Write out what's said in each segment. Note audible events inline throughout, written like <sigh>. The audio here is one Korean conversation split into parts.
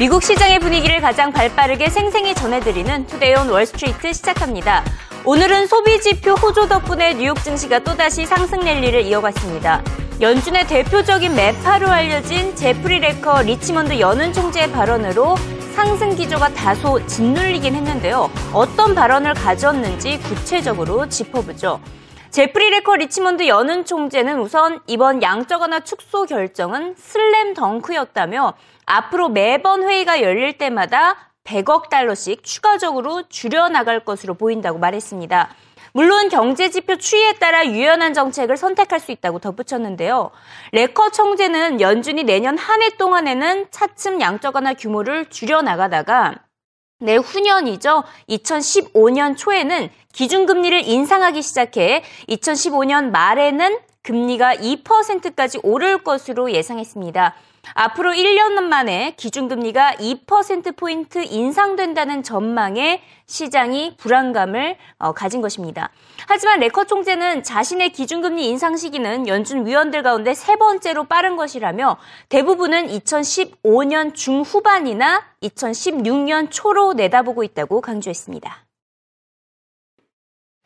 미국 시장의 분위기를 가장 발빠르게 생생히 전해드리는 Today on Wall Street 시작합니다. 오늘은 소비지표 호조 덕분에 뉴욕 증시가 또다시 상승 랠리를 이어갔습니다. 연준의 대표적인 매파로 알려진 제프리 레커 리치먼드 연은 총재의 발언으로 상승 기조가 다소 짓눌리긴 했는데요. 어떤 발언을 가졌는지 구체적으로 짚어보죠. 제프리 레커 리치먼드 연은 총재는 우선 이번 양적 완화 축소 결정은 슬램 덩크였다며 앞으로 매번 회의가 열릴 때마다 100억 달러씩 추가적으로 줄여나갈 것으로 보인다고 말했습니다. 물론 경제 지표 추이에 따라 유연한 정책을 선택할 수 있다고 덧붙였는데요. 레커 총재는 연준이 내년 한 해 동안에는 차츰 양적 완화 규모를 줄여나가다가 내후년이죠. 2015년 초에는 기준금리를 인상하기 시작해 2015년 말에는 금리가 2%까지 오를 것으로 예상했습니다. 앞으로 1년 만에 기준금리가 2%포인트 인상된다는 전망에 시장이 불안감을 어, 가진 것입니다. 하지만 레커 총재는 자신의 기준금리 인상 시기는 연준 위원들 가운데 세 번째로 빠른 것이라며 대부분은 2015년 중후반이나 2016년 초로 내다보고 있다고 강조했습니다.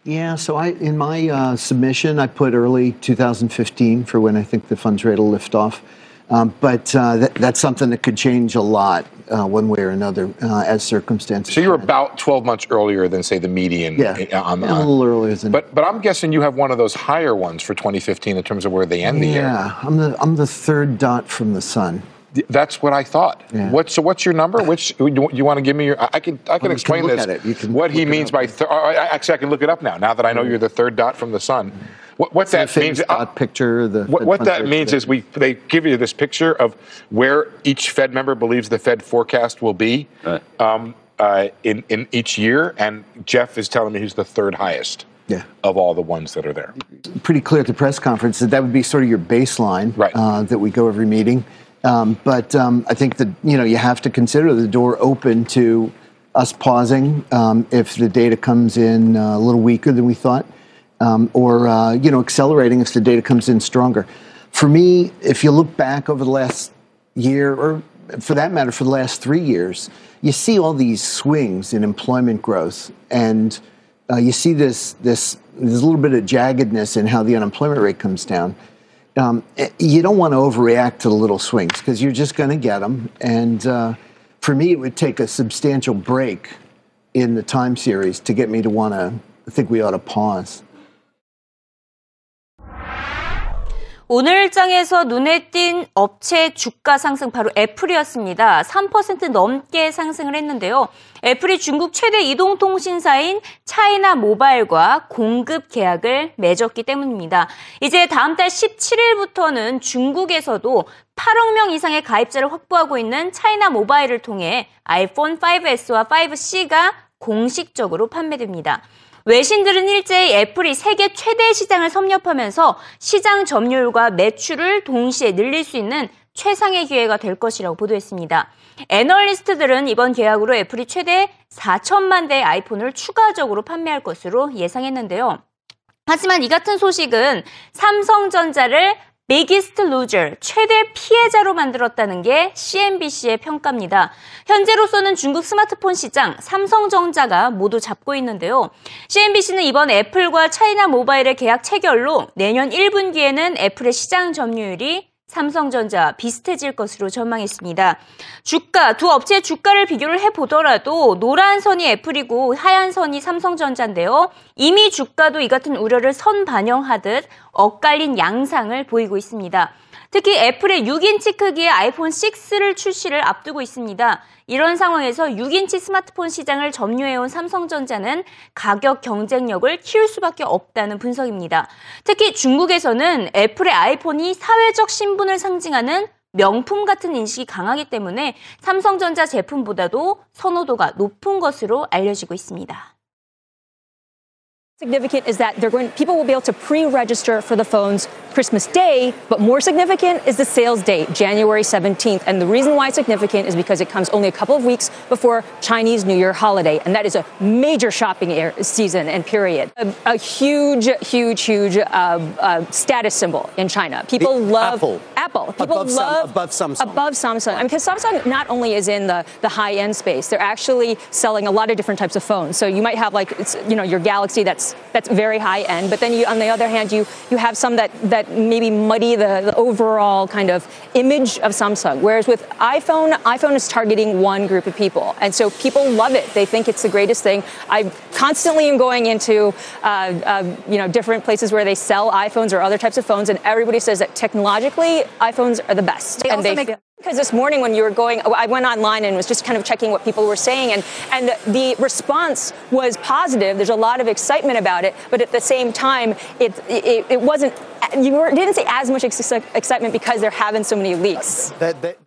Yeah, so I in my uh, submission I put early 2015 for when I think the funds rate will lift off. Um, but uh, that, that's something that could change a lot uh, one way or another uh, as circumstances. So you're about 12 months earlier than, say, the median. Yeah, uh, on a little earlier than. But but I'm guessing you have one of those higher ones for 2015 in terms of where they end yeah, the year. Yeah, I'm the I'm the third dot from the sun. That's what I thought. Yeah. What, so what's your number? Which you, you want to give me your? I can I can you explain can look this. at it. You can what he means by uh, actually I can look it up now. Now that I know you're the third dot from the sun. What, what that means? uh, picture. The What, what that means is we they give you this picture of where each Fed member believes the Fed forecast will be Right. um, uh, in in each year, and Jeff is telling me he's the third highest Yeah. of all the ones that are there. pretty clear at the press conference that that would be sort of your baseline Right. uh, that we go every meeting. Um, but um, I think that you know you have to consider the door open to us pausing um, if the data comes in uh, a little weaker than we thought, um, or uh, you know accelerating if the data comes in stronger. For me, if you look back over the last year, or for that matter, for the last three years, you see all these swings in employment growth, and uh, you see this this there's a little bit of jaggedness in how the unemployment rate comes down. Um, eh, you don't want to overreact to the little swings because you're just going to get them. And uh, for me, it would take a substantial break in the time series to get me to want to think we ought to pause. 오늘 장에서 눈에 띈 업체 주가 상승 바로 애플이었습니다. 3% 넘게 상승을 했는데요. 애플이 중국 최대 이동통신사인 차이나 모바일과 공급 계약을 맺었기 때문입니다. 이제 다음 달 17일부터는 중국에서도 8억 명 이상의 가입자를 확보하고 있는 차이나 모바일을 통해 아이폰 5S와 5C가 공식적으로 판매됩니다. 외신들은 일제히 애플이 세계 최대 시장을 섭렵하면서 시장 점유율과 매출을 동시에 늘릴 수 있는 최상의 기회가 될 것이라고 보도했습니다. 애널리스트들은 이번 계약으로 애플이 최대 4천만 대의 아이폰을 추가적으로 판매할 것으로 예상했는데요. 하지만 이 같은 소식은 삼성전자를 biggest loser, 최대 피해자로 만들었다는 게 CNBC의 평가입니다. 현재로서는 중국 스마트폰 시장, 삼성전자가 모두 잡고 있는데요. CNBC는 이번 애플과 차이나 모바일의 계약 체결로 내년 1분기에는 애플의 시장 점유율이 삼성전자 비슷해질 것으로 전망했습니다. 주가, 두 업체의 주가를 비교를 해 보더라도 노란 선이 애플이고 하얀 선이 삼성전자인데요. 이미 주가도 이 같은 우려를 선 반영하듯 엇갈린 양상을 보이고 있습니다. 특히 애플의 6인치 크기의 아이폰 6를 출시를 앞두고 있습니다. 이런 상황에서 6인치 스마트폰 시장을 점유해온 삼성전자는 가격 경쟁력을 키울 수밖에 없다는 분석입니다. 특히 중국에서는 애플의 아이폰이 사회적 신분을 상징하는 명품 같은 인식이 강하기 때문에 삼성전자 제품보다도 선호도가 높은 것으로 알려지고 있습니다. significant is that they're going people will be able to pre-register for the phones Christmas Day, but more significant is the sales date, January 17th. And the reason why it's significant is because it comes only a couple of weeks before Chinese New Year holiday. And that is a major shopping air, season and period. A, a huge, huge, huge uh, uh, status symbol in China. People The love Apple. Apple. People Above love above Samsung. Above Samsung. I mean, because Samsung not only is in the, the high end space, they're actually selling a lot of different types of phones. So you might have like it's, you know your Galaxy that's that's very high end, but then you on the other hand you you have some that that maybe muddy the, the overall kind of image of Samsung. Whereas with iPhone, iPhone is targeting one group of people, and so people love it. They think it's the greatest thing. I constantly am going into uh, uh, you know different places where they sell iPhones or other types of phones, and everybody says that technologically iPhones are the best. They and they make- feel- because this morning when you were going, I went online and was just kind of checking what people were saying, and, and the response was positive. There's a lot of excitement about it, but at the same time, it, it, it wasn't, you were, didn't see as much ex- excitement because they're having so many leaks. That, that,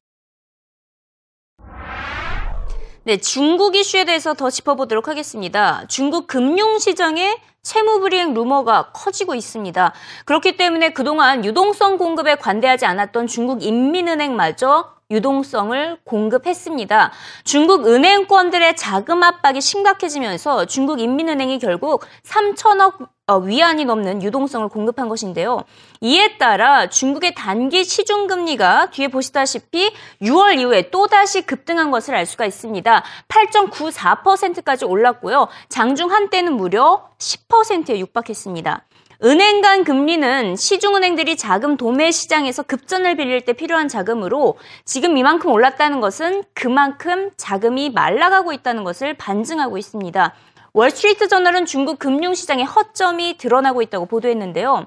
네, 중국 이슈에 대해서 더 짚어보도록 하겠습니다. 중국 금융시장에 채무불이행 루머가 커지고 있습니다. 그렇기 때문에 그동안 유동성 공급에 관대하지 않았던 중국 인민은행마저 유동성을 공급했습니다. 중국 은행권들의 자금 압박이 심각해지면서 중국 인민은행이 결국 3천억 어, 위안이 넘는 유동성을 공급한 것인데요. 이에 따라 중국의 단기 시중금리가 뒤에 보시다시피 6월 이후에 또다시 급등한 것을 알 수가 있습니다. 8.94%까지 올랐고요. 장중 한때는 무려 10%에 육박했습니다. 은행 간 금리는 시중은행들이 자금 도매 시장에서 급전을 빌릴 때 필요한 자금으로 지금 이만큼 올랐다는 것은 그만큼 자금이 말라가고 있다는 것을 반증하고 있습니다. 월스트리트 저널은 중국 금융시장의 허점이 드러나고 있다고 보도했는데요.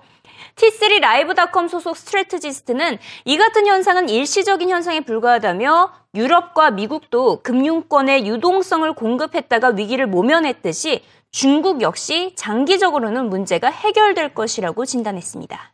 T3 라이브닷컴 소속 스트레트지스트는 이 같은 현상은 일시적인 현상에 불과하다며 유럽과 미국도 금융권의 유동성을 공급했다가 위기를 모면했듯이 중국 역시 장기적으로는 문제가 해결될 것이라고 진단했습니다.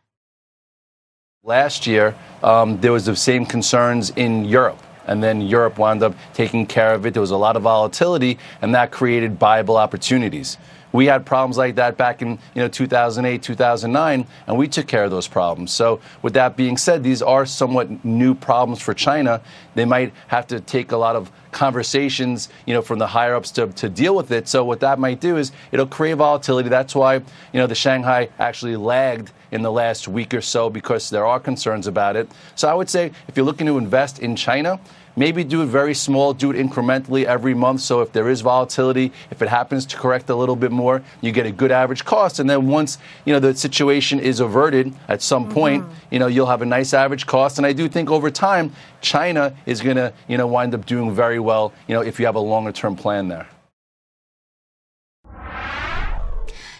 Last year, um, there was the same concerns in Europe. And then Europe wound up taking care of it. There was a lot of volatility, and that created viable opportunities. We had problems like that back in you know 2008, 2009, and we took care of those problems. So, with that being said, these are somewhat new problems for China. They might have to take a lot of conversations, you know, from the higher ups to, to deal with it. So, what that might do is it'll create volatility. That's why you know the Shanghai actually lagged in the last week or so because there are concerns about it. So, I would say if you're looking to invest in China, maybe do it very small, do it incrementally every month. So if there is volatility, if it happens to correct a little bit more, you get a good average cost. And then once, you know, the situation is averted at some mm-hmm. point, you know, you'll have a nice average cost. And I do think over time, China is going to, you know, wind up doing very well, you know, if you have a longer term plan there.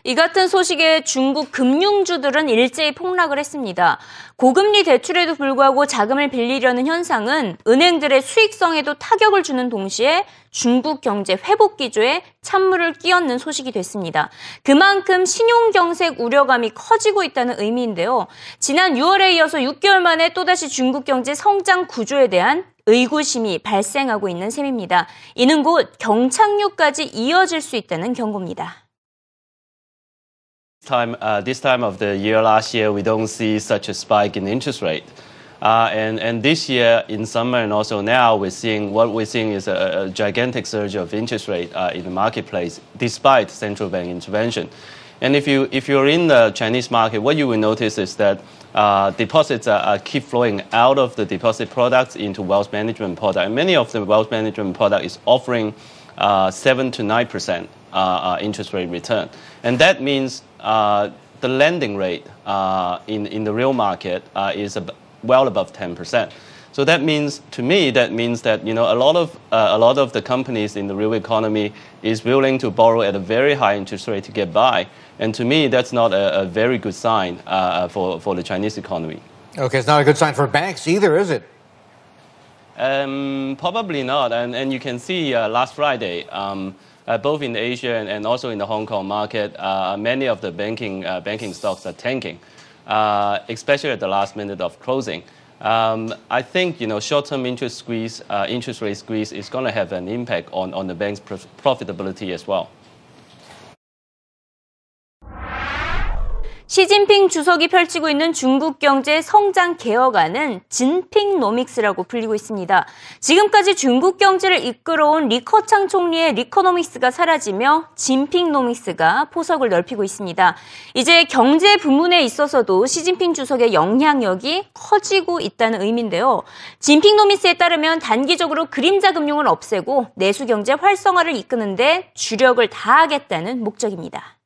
이 같은 소식에 중국 금융주들은 일제히 폭락을 했습니다. 고금리 대출에도 불구하고 자금을 빌리려는 현상은 은행들의 수익성에도 타격을 주는 동시에 중국 경제 회복 기조에 찬물을 끼얹는 소식이 됐습니다. 그만큼 신용 경색 우려감이 커지고 있다는 의미인데요. 지난 6월에 이어서 6개월 만에 또다시 중국 경제 성장 구조에 대한 의구심이 발생하고 있는 셈입니다. 이는 곧 경착륙까지 이어질 수 있다는 경고입니다. Time, uh, this time of the year last year, we don't see such a spike in interest rate. Uh, and, and this year, in summer and also now, we're seeing what we're seeing is a, a gigantic surge of interest rate uh, in the marketplace, despite central bank intervention. And if you if you're in the Chinese market, what you will notice is that uh, deposits are, are keep flowing out of the deposit products into wealth management product. And many of the wealth management product is offering uh, seven to nine percent uh, uh, interest rate return, and that means the lending rate in in the real market is ab- well above ten percent. So that means, to me, that means that you know a lot of uh, a lot of the companies in the real economy is willing to borrow at a very high interest rate to get by, and to me, that's not a, a very good sign uh, for for the Chinese economy. okay, it's not a good sign for banks either, is it? Um, probably not, and and you can see uh, last Friday. Um, uh, both in Asia and, and also in the Hong Kong market, uh, many of the banking uh, banking stocks are tanking, uh, especially at the last minute of closing. Um, I think you know short-term interest squeeze, uh, interest rate squeeze is going to have an impact on, on the bank's prof- profitability as well. 시진핑 주석이 펼치고 있는 중국 경제 성장 개혁안은 진핑노믹스라고 불리고 있습니다. 지금까지 중국 경제를 이끌어온 리커창 총리의 리커노믹스가 사라지며 진핑노믹스가 포석을 넓히고 있습니다. 이제 경제 부문에 있어서도 시진핑 주석의 영향력이 커지고 있다는 의미인데요. 진핑노믹스에 따르면 단기적으로 그림자 금융을 없애고 내수 경제 활성화를 이끄는데 주력을 다하겠다는 목적입니다.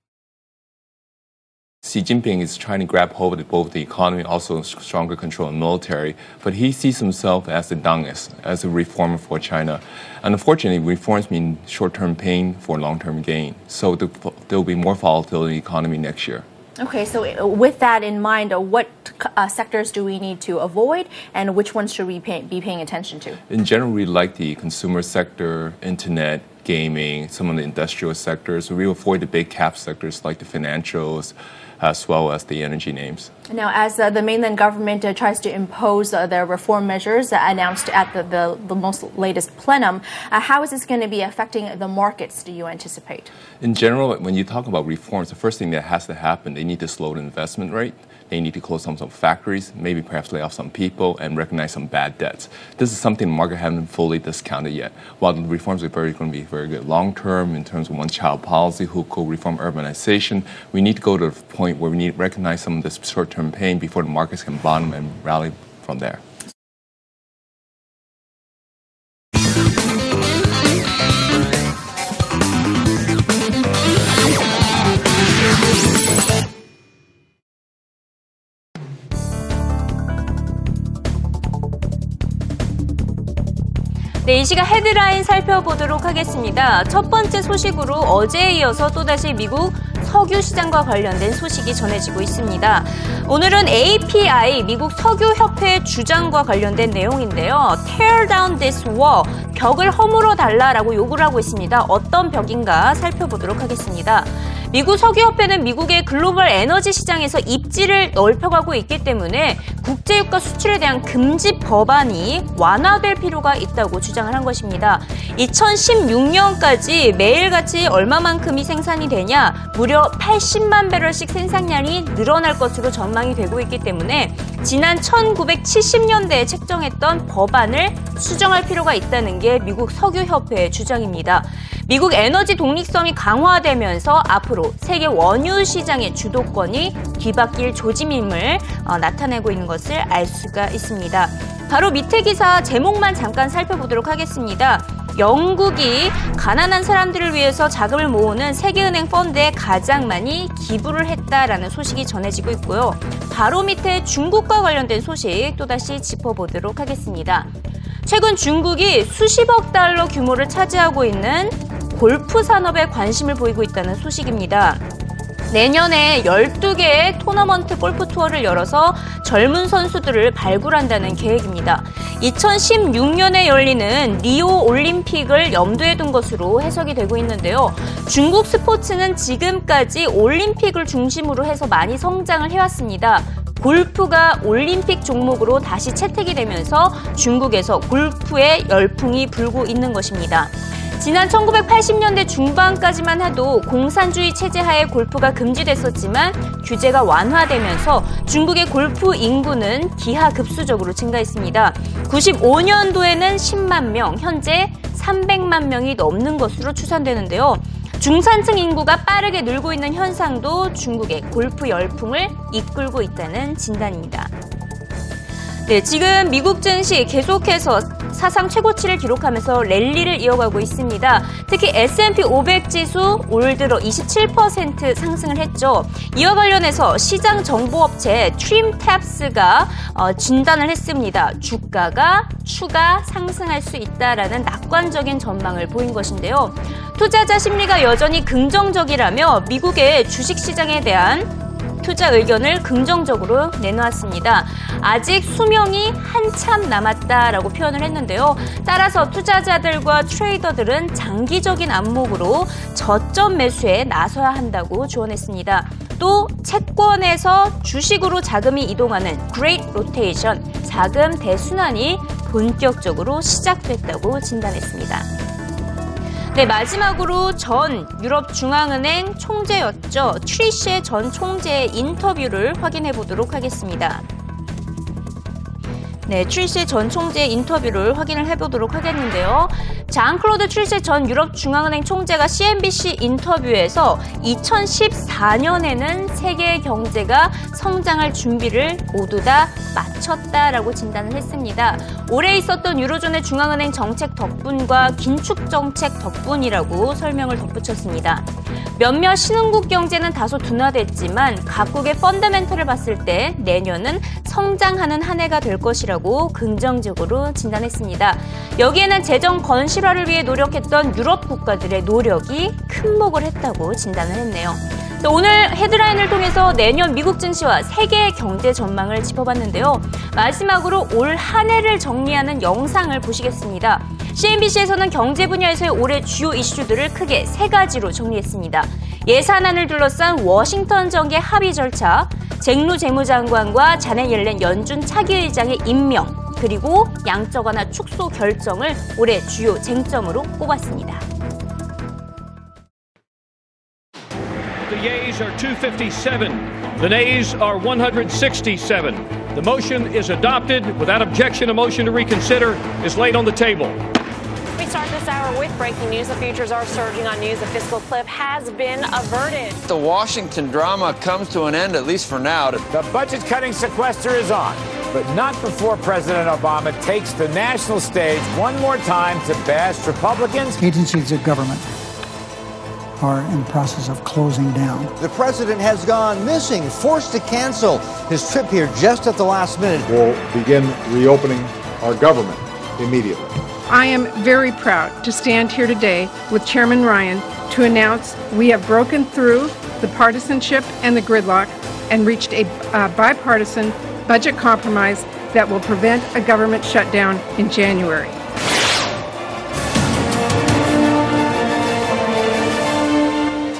Xi Jinping is trying to grab hold of both the economy, also stronger control of military, but he sees himself as the Dengist, as a reformer for China. And unfortunately, reforms mean short-term pain for long-term gain. So there will be more volatility in the economy next year. Okay, so uh, with that in mind, uh, what uh, sectors do we need to avoid and which ones should we pay, be paying attention to? In general, we like the consumer sector, internet, gaming, some of the industrial sectors. We avoid the big cap sectors like the financials, as well as the energy names. Now, as uh, the mainland government uh, tries to impose uh, their reform measures announced at the, the, the most latest plenum, uh, how is this going to be affecting the markets, do you anticipate? In general, when you talk about reforms, the first thing that has to happen, they need to slow the investment rate. They need to close some, some factories, maybe perhaps lay off some people, and recognize some bad debts. This is something the market hasn't fully discounted yet. While the reforms are very, going to be very good long term in terms of one child policy, who could reform urbanization, we need to go to the point where we need to recognize some of this short term pain before the markets can bottom and rally from there. 이 시간 헤드라인 살펴보도록 하겠습니다. 첫 번째 소식으로 어제에 이어서 또다시 미국 석유 시장과 관련된 소식이 전해지고 있습니다. 오늘은 API, 미국 석유협회 주장과 관련된 내용인데요. Tear down this wall, 벽을 허물어 달라라고 요구를 하고 있습니다. 어떤 벽인가 살펴보도록 하겠습니다. 미국 석유협회는 미국의 글로벌 에너지 시장에서 입지를 넓혀가고 있기 때문에 국제유가 수출에 대한 금지 법안이 완화될 필요가 있다고 주장을 한 것입니다. 2016년까지 매일같이 얼마만큼이 생산이 되냐 무려 80만 배럴씩 생산량이 늘어날 것으로 전망이 되고 있기 때문에 지난 1970년대에 책정했던 법안을 수정할 필요가 있다는 게 미국 석유협회의 주장입니다. 미국 에너지 독립성이 강화되면서 앞으로 세계 원유 시장의 주도권이 뒤바뀔 조짐임을 어, 나타내고 있는 것을 알 수가 있습니다. 바로 밑에 기사 제목만 잠깐 살펴보도록 하겠습니다. 영국이 가난한 사람들을 위해서 자금을 모으는 세계은행 펀드에 가장 많이 기부를 했다라는 소식이 전해지고 있고요. 바로 밑에 중국과 관련된 소식 또다시 짚어보도록 하겠습니다. 최근 중국이 수십억 달러 규모를 차지하고 있는 골프 산업에 관심을 보이고 있다는 소식입니다. 내년에 12개의 토너먼트 골프 투어를 열어서 젊은 선수들을 발굴한다는 계획입니다. 2016년에 열리는 리오 올림픽을 염두에 둔 것으로 해석이 되고 있는데요. 중국 스포츠는 지금까지 올림픽을 중심으로 해서 많이 성장을 해왔습니다. 골프가 올림픽 종목으로 다시 채택이 되면서 중국에서 골프의 열풍이 불고 있는 것입니다. 지난 1980년대 중반까지만 해도 공산주의 체제 하에 골프가 금지됐었지만 규제가 완화되면서 중국의 골프 인구는 기하급수적으로 증가했습니다. 95년도에는 10만 명, 현재 300만 명이 넘는 것으로 추산되는데요. 중산층 인구가 빠르게 늘고 있는 현상도 중국의 골프 열풍을 이끌고 있다는 진단입니다. 네, 지금 미국 증시 계속해서 사상 최고치를 기록하면서 랠리를 이어가고 있습니다. 특히 S&P 500 지수 올 들어 27% 상승을 했죠. 이와 관련해서 시장 정보업체 트림탭스가 어, 진단을 했습니다. 주가가 추가 상승할 수 있다라는 낙관적인 전망을 보인 것인데요. 투자자 심리가 여전히 긍정적이라며 미국의 주식시장에 대한 투자 의견을 긍정적으로 내놓았습니다. 아직 수명이 한참 남았다라고 표현을 했는데요. 따라서 투자자들과 트레이더들은 장기적인 안목으로 저점 매수에 나서야 한다고 조언했습니다. 또 채권에서 주식으로 자금이 이동하는 Great Rotation, 자금 대순환이 본격적으로 시작됐다고 진단했습니다. 네, 마지막으로 전 유럽중앙은행 총재였죠. 트리셰 전 총재의 인터뷰를 확인해 보도록 하겠습니다. 네, 트리셰 전 총재의 인터뷰를 확인을 해보도록 하겠는데요. 장클로드 트리셰 전 유럽 중앙은행 총재가 CNBC 인터뷰에서 2014년에는 세계 경제가 성장할 준비를 모두 다 마쳤다라고 진단을 했습니다. 올해 있었던 유로존의 중앙은행 정책 덕분과 긴축 정책 덕분이라고 설명을 덧붙였습니다. 몇몇 신흥국 경제는 다소 둔화됐지만 각국의 펀더멘털을 봤을 때 내년은 성장하는 한 해가 될 것이라고 긍정적으로 진단했습니다. 여기에는 재정 건실화를 위해 노력했던 유럽 국가들의 노력이 큰 목을 했다고 진단을 했네요. 오늘 헤드라인을 통해서 내년 미국 증시와 세계 경제 전망을 짚어봤는데요. 마지막으로 올 한 해를 정리하는 영상을 보시겠습니다. CNBC에서는 경제 분야에서의 올해 주요 이슈들을 크게 세 가지로 정리했습니다. 예산안을 둘러싼 워싱턴 정계 합의 절차, 잭루 재무장관과 자넷 옐렌 연준 차기의장의 임명, 그리고 양적 완화 축소 결정을 올해 주요 쟁점으로 꼽았습니다. The are 257. The nays are 167. The motion is adopted. Without objection, a motion to reconsider is laid on the table. We start this hour with breaking news. The futures are surging on news. The fiscal cliff has been averted. The Washington drama comes to an end, at least for now. The budget cutting sequester is on, but not before President Obama takes the national stage one more time to bash Republicans. Agencies of government are in the process of closing down. The president has gone missing, forced to cancel his trip here just at the last minute. We'll begin reopening our government immediately. I am very proud to stand here today with Chairman Ryan to announce we have broken through the partisanship and the gridlock and reached a uh, bipartisan budget compromise that will prevent a government shutdown in January.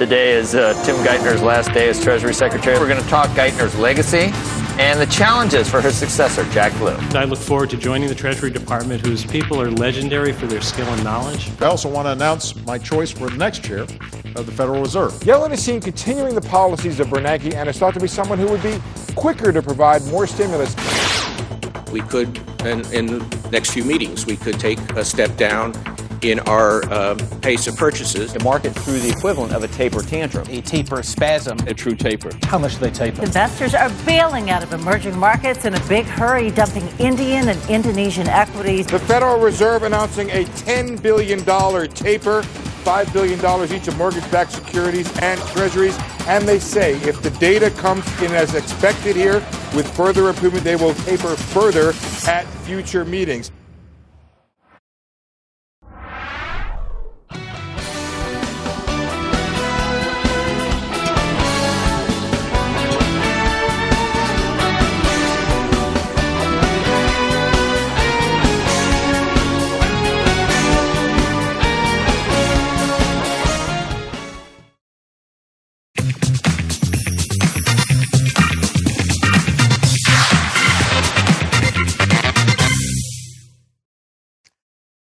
Today is uh, Tim Geithner's last day as Treasury Secretary. We're going to talk Geithner's legacy and the challenges for his successor, Jack Lew. I look forward to joining the Treasury Department, whose people are legendary for their skill and knowledge. I also want to announce my choice for the next chair of the Federal Reserve. Yellen is seen continuing the policies of Bernanke and is thought to be someone who would be quicker to provide more stimulus. We could, in, in next few meetings, we could take a step down in our uh, pace of purchases. The market through the equivalent of a taper tantrum. A taper spasm. A true taper. How much do they taper? Investors are bailing out of emerging markets in a big hurry, dumping Indian and Indonesian equities. The Federal Reserve announcing a $10 billion taper. $5 billion each of mortgage backed securities and treasuries. And they say if the data comes in as expected here with further improvement, they will taper further at future meetings.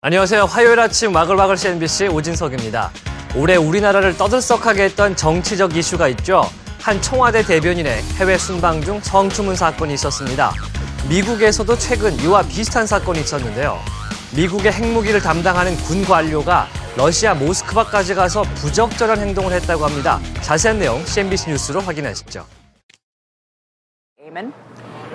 안녕하세요. 화요일 아침 와글와글 CNBC 오진석입니다. 올해 우리나라를 떠들썩하게 했던 정치적 이슈가 있죠. 한 청와대 대변인의 해외 순방 중 성추문 사건이 있었습니다. 미국에서도 최근 이와 비슷한 사건이 있었는데요. 미국의 핵무기를 담당하는 군 관료가 러시아 모스크바까지 가서 부적절한 행동을 했다고 합니다. 자세한 내용 CNBC 뉴스로 확인하시죠.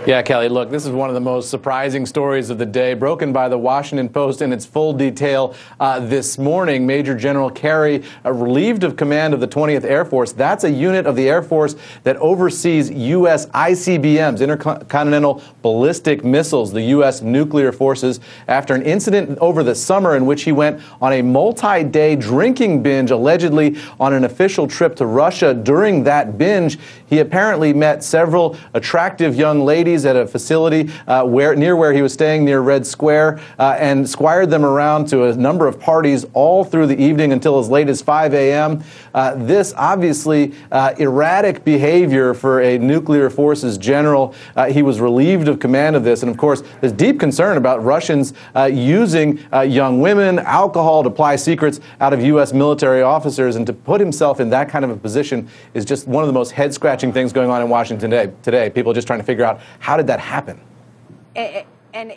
Yeah, Kelly, look, this is one of the most surprising stories of the day, broken by the Washington Post in its full detail uh, this morning. Major General Kerry, uh, relieved of command of the 20th Air Force, that's a unit of the Air Force that oversees U.S. ICBMs, intercontinental ballistic missiles, the U.S. nuclear forces, after an incident over the summer in which he went on a multi day drinking binge, allegedly on an official trip to Russia. During that binge, he apparently met several attractive young ladies parties at a facility uh, where near where he was staying near Red Square uh, and squired them around to a number of parties all through the evening until as late as 5 a.m. Uh, this obviously erratic behavior for a nuclear forces general. He was relieved of command of this, and of course, there's deep concern about Russians using young women, alcohol to ply secrets out of U.S. military officers, and to put himself in that kind of a position is just one of the most head scratching things going on in Washington today. Today, people are just trying to figure out how did that happen. And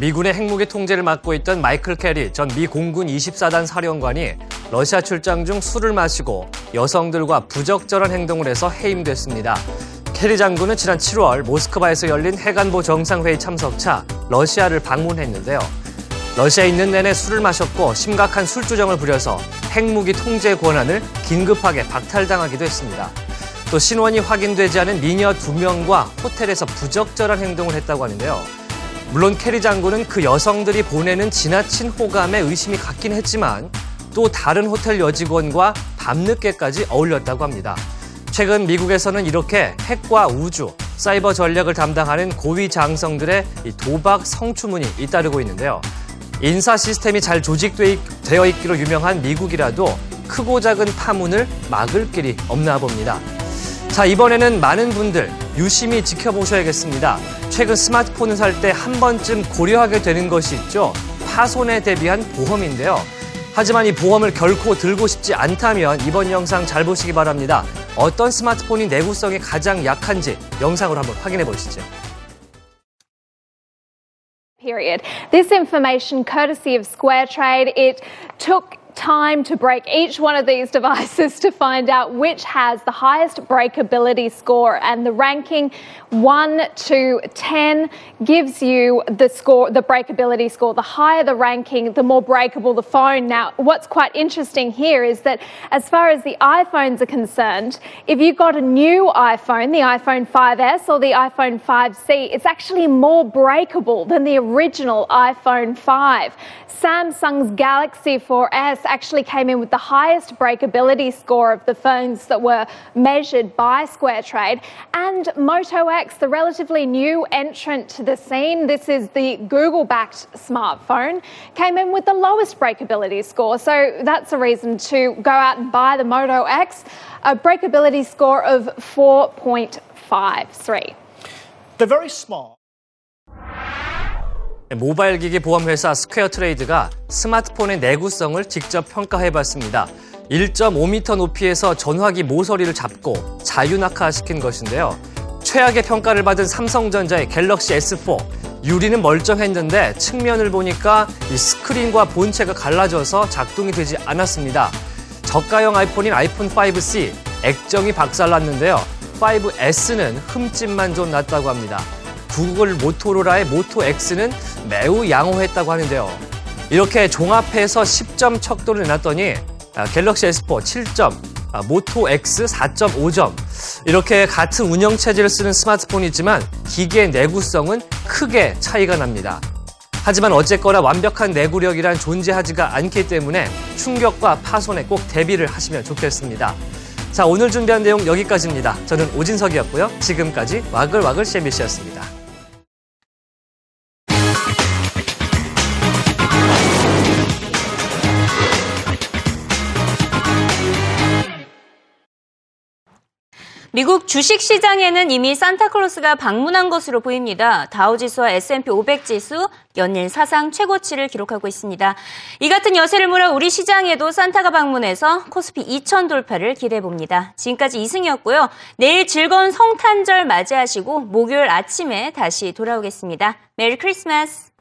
미군의 핵무기 통제를 맡고 있던 마이클 캐리 전 미 공군 20사단 사령관이 러시아 출장 중 술을 마시고 여성들과 부적절한 행동을 해서 해임됐습니다. 캐리 장군은 지난 7월 모스크바에서 열린 핵안보 정상회의 참석차 러시아를 방문했는데요. 러시아에 있는 내내 술을 마셨고 심각한 술주정을 부려서 핵무기 통제 권한을 긴급하게 박탈당하기도 했습니다. 또 신원이 확인되지 않은 미녀 두 명과 호텔에서 부적절한 행동을 했다고 하는데요. 물론 캐리 장군은 그 여성들이 보내는 지나친 호감에 의심이 갔긴 했지만 또 다른 호텔 여직원과 밤늦게까지 어울렸다고 합니다. 최근 미국에서는 이렇게 핵과 우주, 사이버 전략을 담당하는 고위 장성들의 도박 성추문이 잇따르고 있는데요. 인사 시스템이 잘 조직되어 있기로 유명한 미국이라도 크고 작은 파문을 막을 길이 없나 봅니다. 자, 이번에는 많은 분들 유심히 지켜보셔야겠습니다. 최근 스마트폰을 살 때 한 번쯤 고려하게 되는 것이 있죠. 파손에 대비한 보험인데요. 하지만 이 보험을 결코 들고 싶지 않다면 이번 영상 잘 보시기 바랍니다. 어떤 스마트폰이 내구성이 가장 약한지 영상으로 한번 확인해 보시죠. Period. This information, courtesy of SquareTrade, it took time to break each one of these <laughs> devices to find out which has the highest breakability score. And the ranking 1 to 10 gives you the score, the breakability score. The higher the ranking, the more breakable the phone. Now, what's quite interesting here is that as far as the iPhones are concerned, if you've got a new iPhone, the iPhone 5S or the iPhone 5C, it's actually more breakable than the original iPhone 5. Samsung's Galaxy 4S actually came in with the highest breakability score of the phones that were measured by SquareTrade. And Moto X, the relatively new entrant to the scene, this is the Google backed smartphone, came in with the lowest breakability score. So that's a reason to go out and buy the Moto X, a breakability score of 4.53. They're very small. 모바일 기기 보험 회사 스퀘어 트레이드가 스마트폰의 내구성을 직접 평가해 봤습니다. 1.5m 높이에서 전화기 모서리를 잡고 자유낙하시킨 것인데요. 최악의 평가를 받은 삼성전자의 갤럭시 S4 유리는 멀쩡했는데 측면을 보니까 이 스크린과 본체가 갈라져서 작동이 되지 않았습니다. 저가형 아이폰인 아이폰 5C 액정이 박살났는데요. 5S는 흠집만 좀 났다고 합니다. 구글 모토로라의 모토 X는 매우 양호했다고 하는데요. 이렇게 종합해서 10점 척도를 내놨더니 아, 갤럭시 S4 7점, 아, 모토 X 4.5점. 이렇게 같은 운영 체제를 쓰는 스마트폰이지만 기기의 내구성은 크게 차이가 납니다. 하지만 어쨌거나 완벽한 내구력이란 존재하지가 않기 때문에 충격과 파손에 꼭 대비를 하시면 좋겠습니다. 자, 오늘 준비한 내용 여기까지입니다. 저는 오진석이었고요. 지금까지 와글와글 CNBC였습니다. 미국 주식 시장에는 이미 산타클로스가 방문한 것으로 보입니다. 다우지수와 S&P 500지수 연일 사상 최고치를 기록하고 있습니다. 이 같은 여세를 물어 우리 시장에도 산타가 방문해서 코스피 2천 돌파를 기대해 봅니다. 지금까지 이승이었고요. 내일 즐거운 성탄절 맞이하시고 목요일 아침에 다시 돌아오겠습니다. 메리 크리스마스!